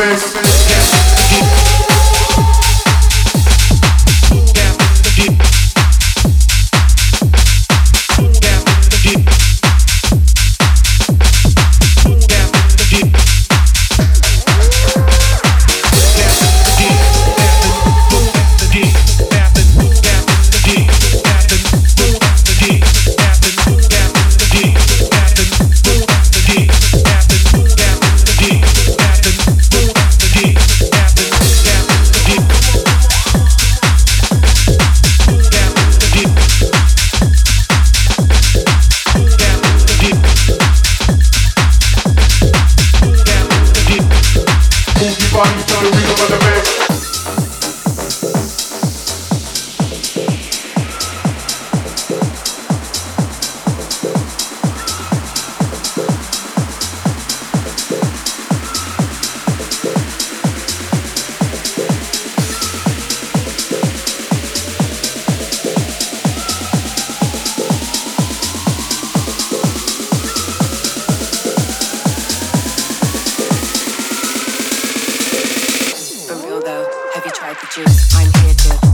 five chasers, ten Nike shoes.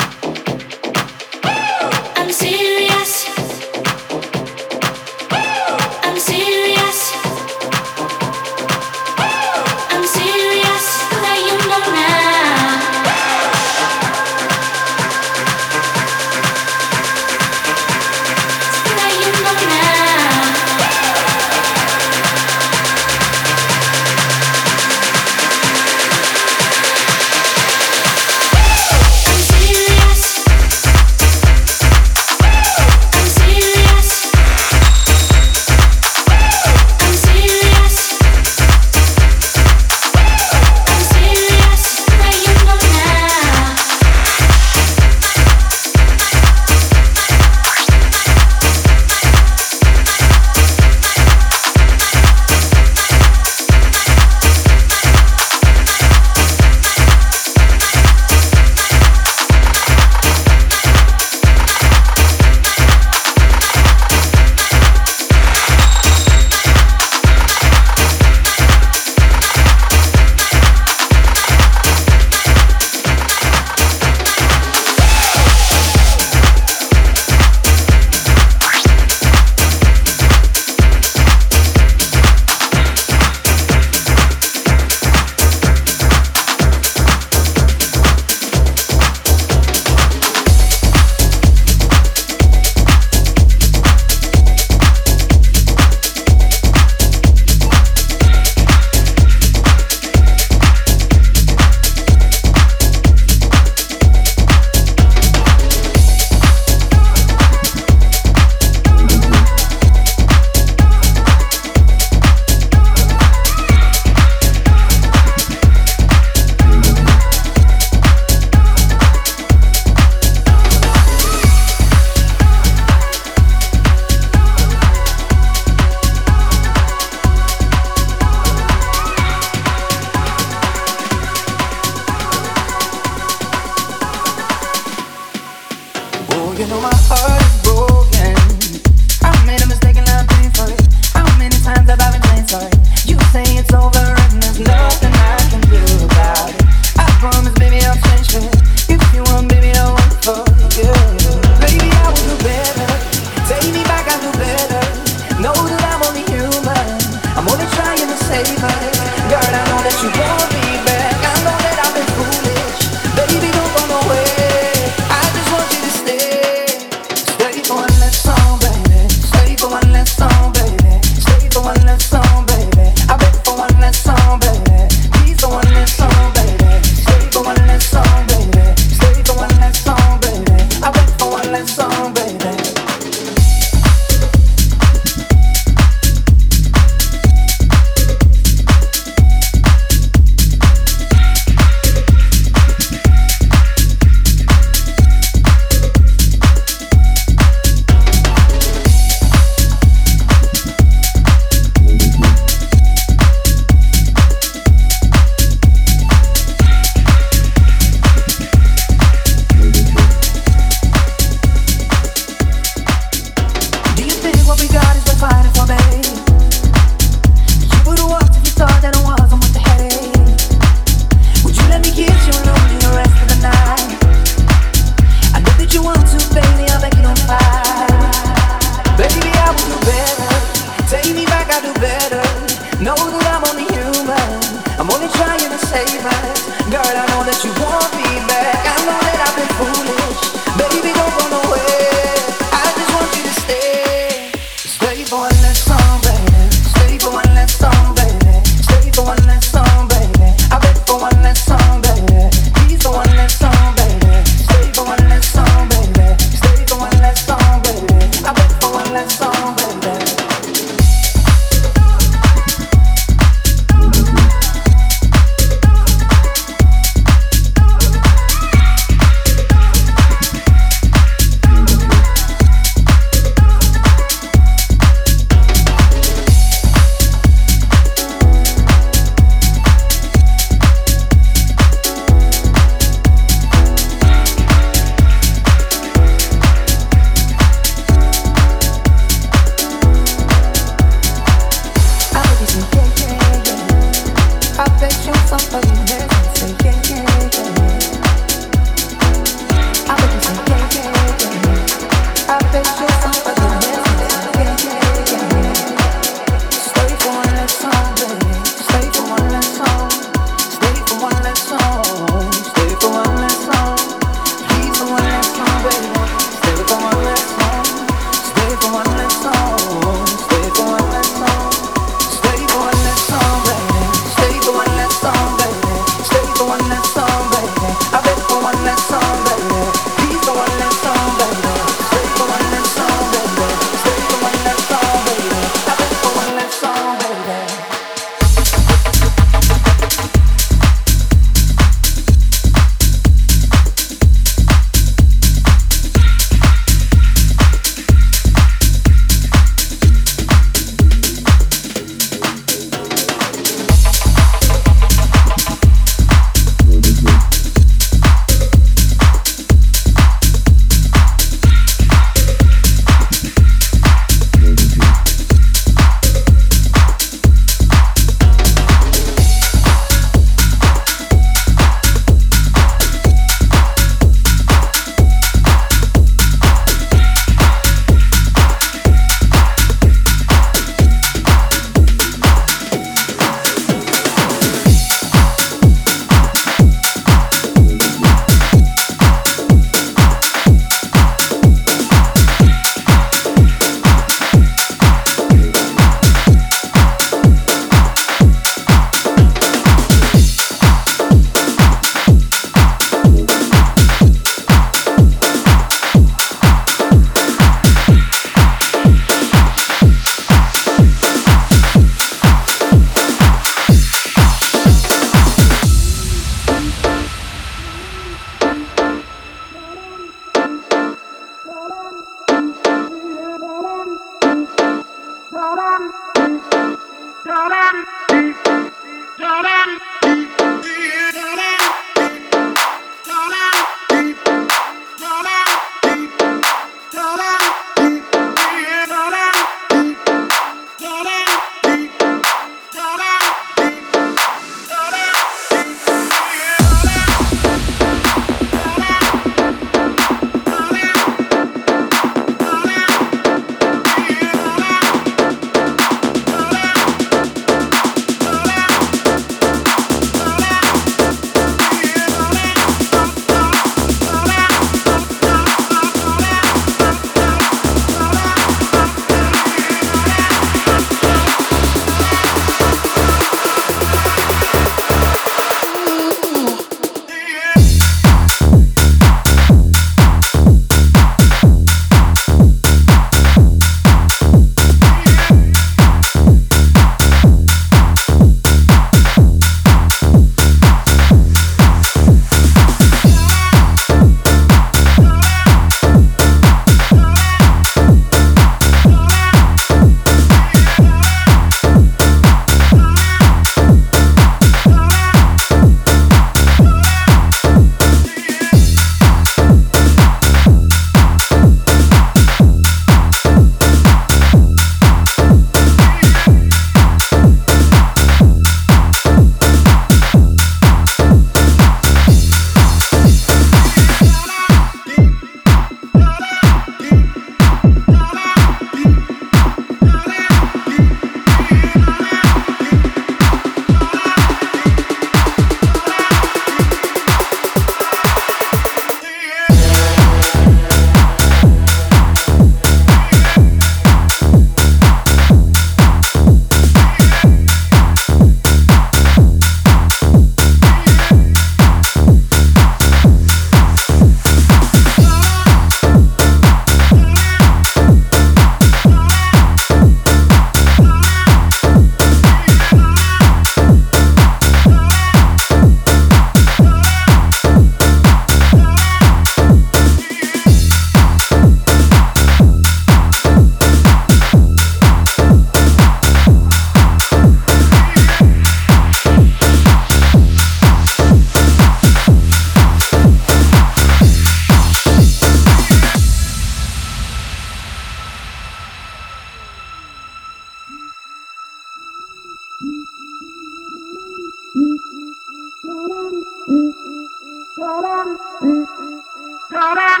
করেন।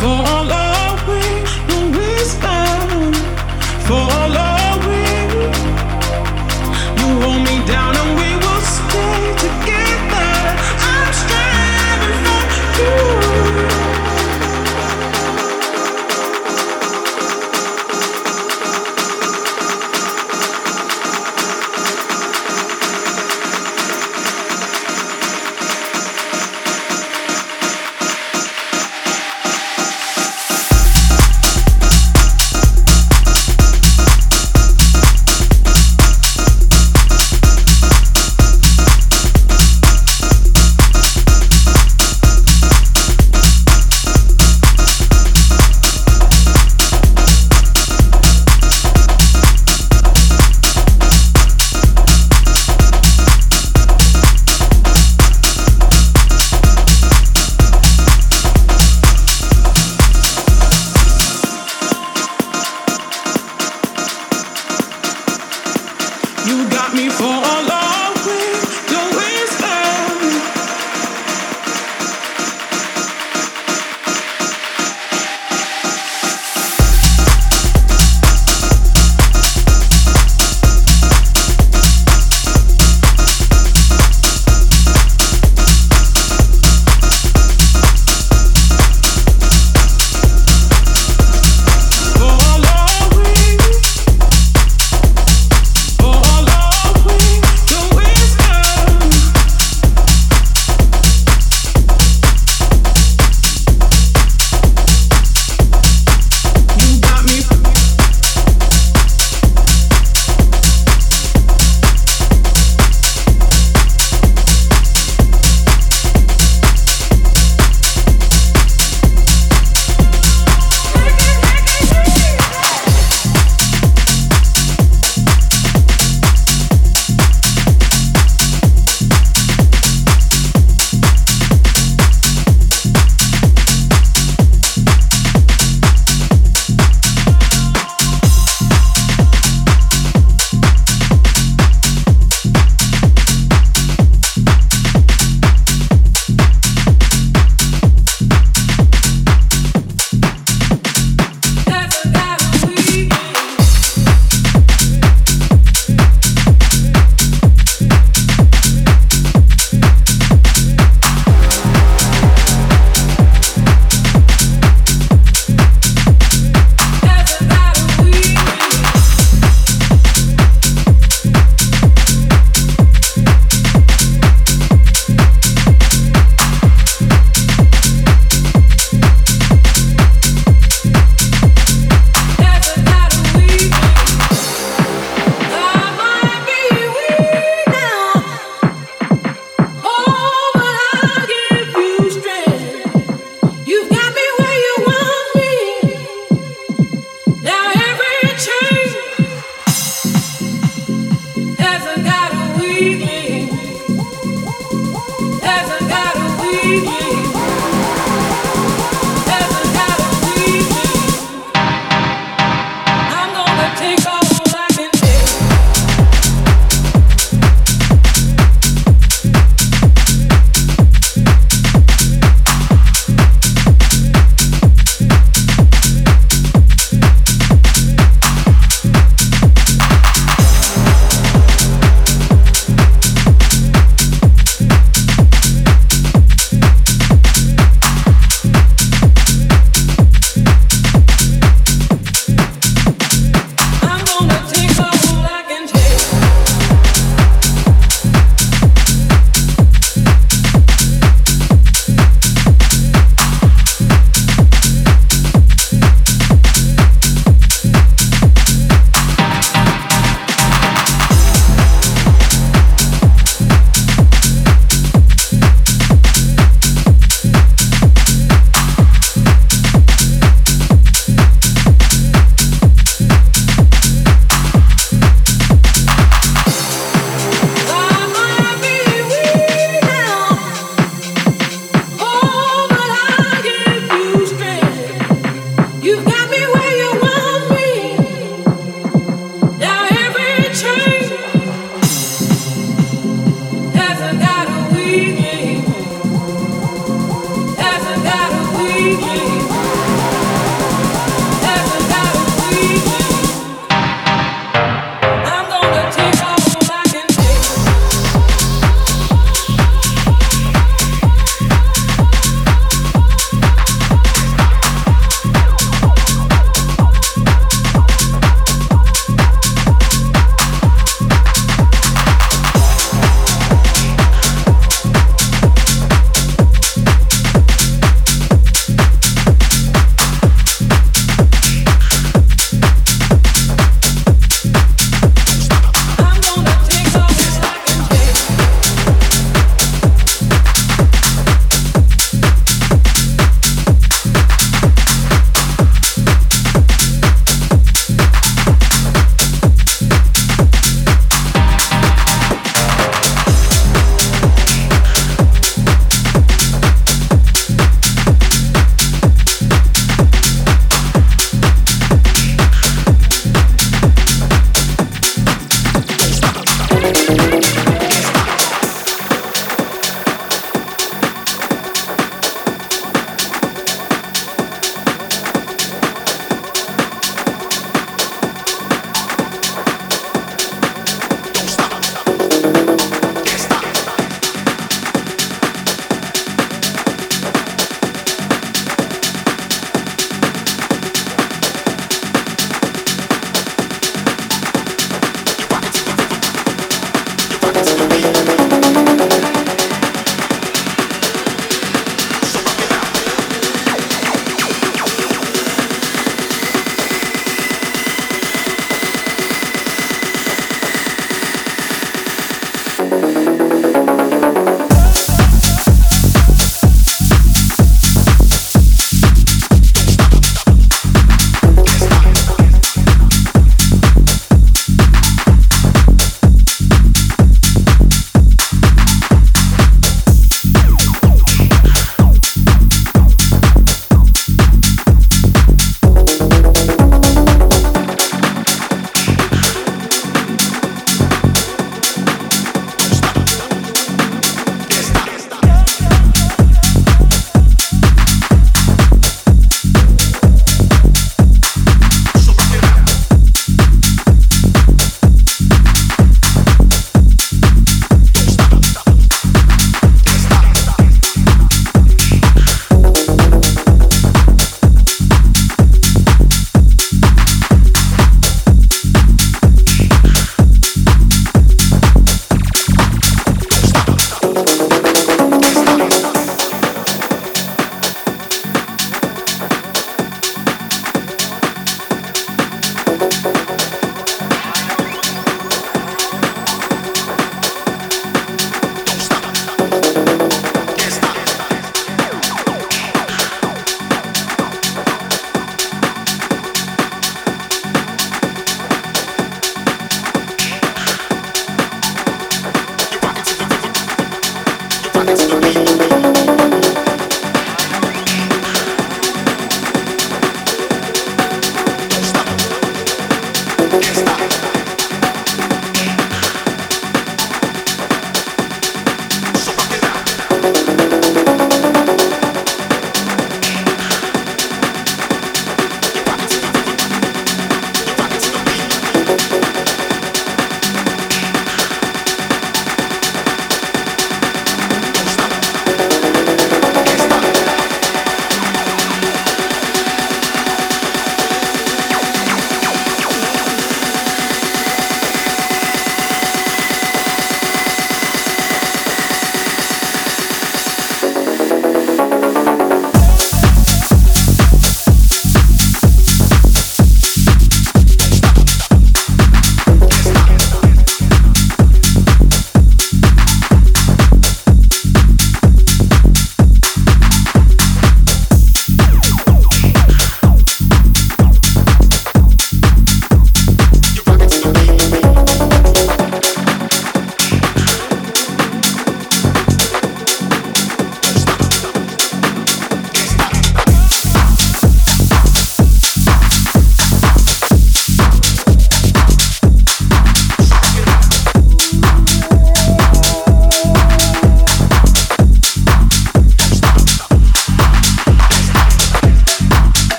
You got me for all love.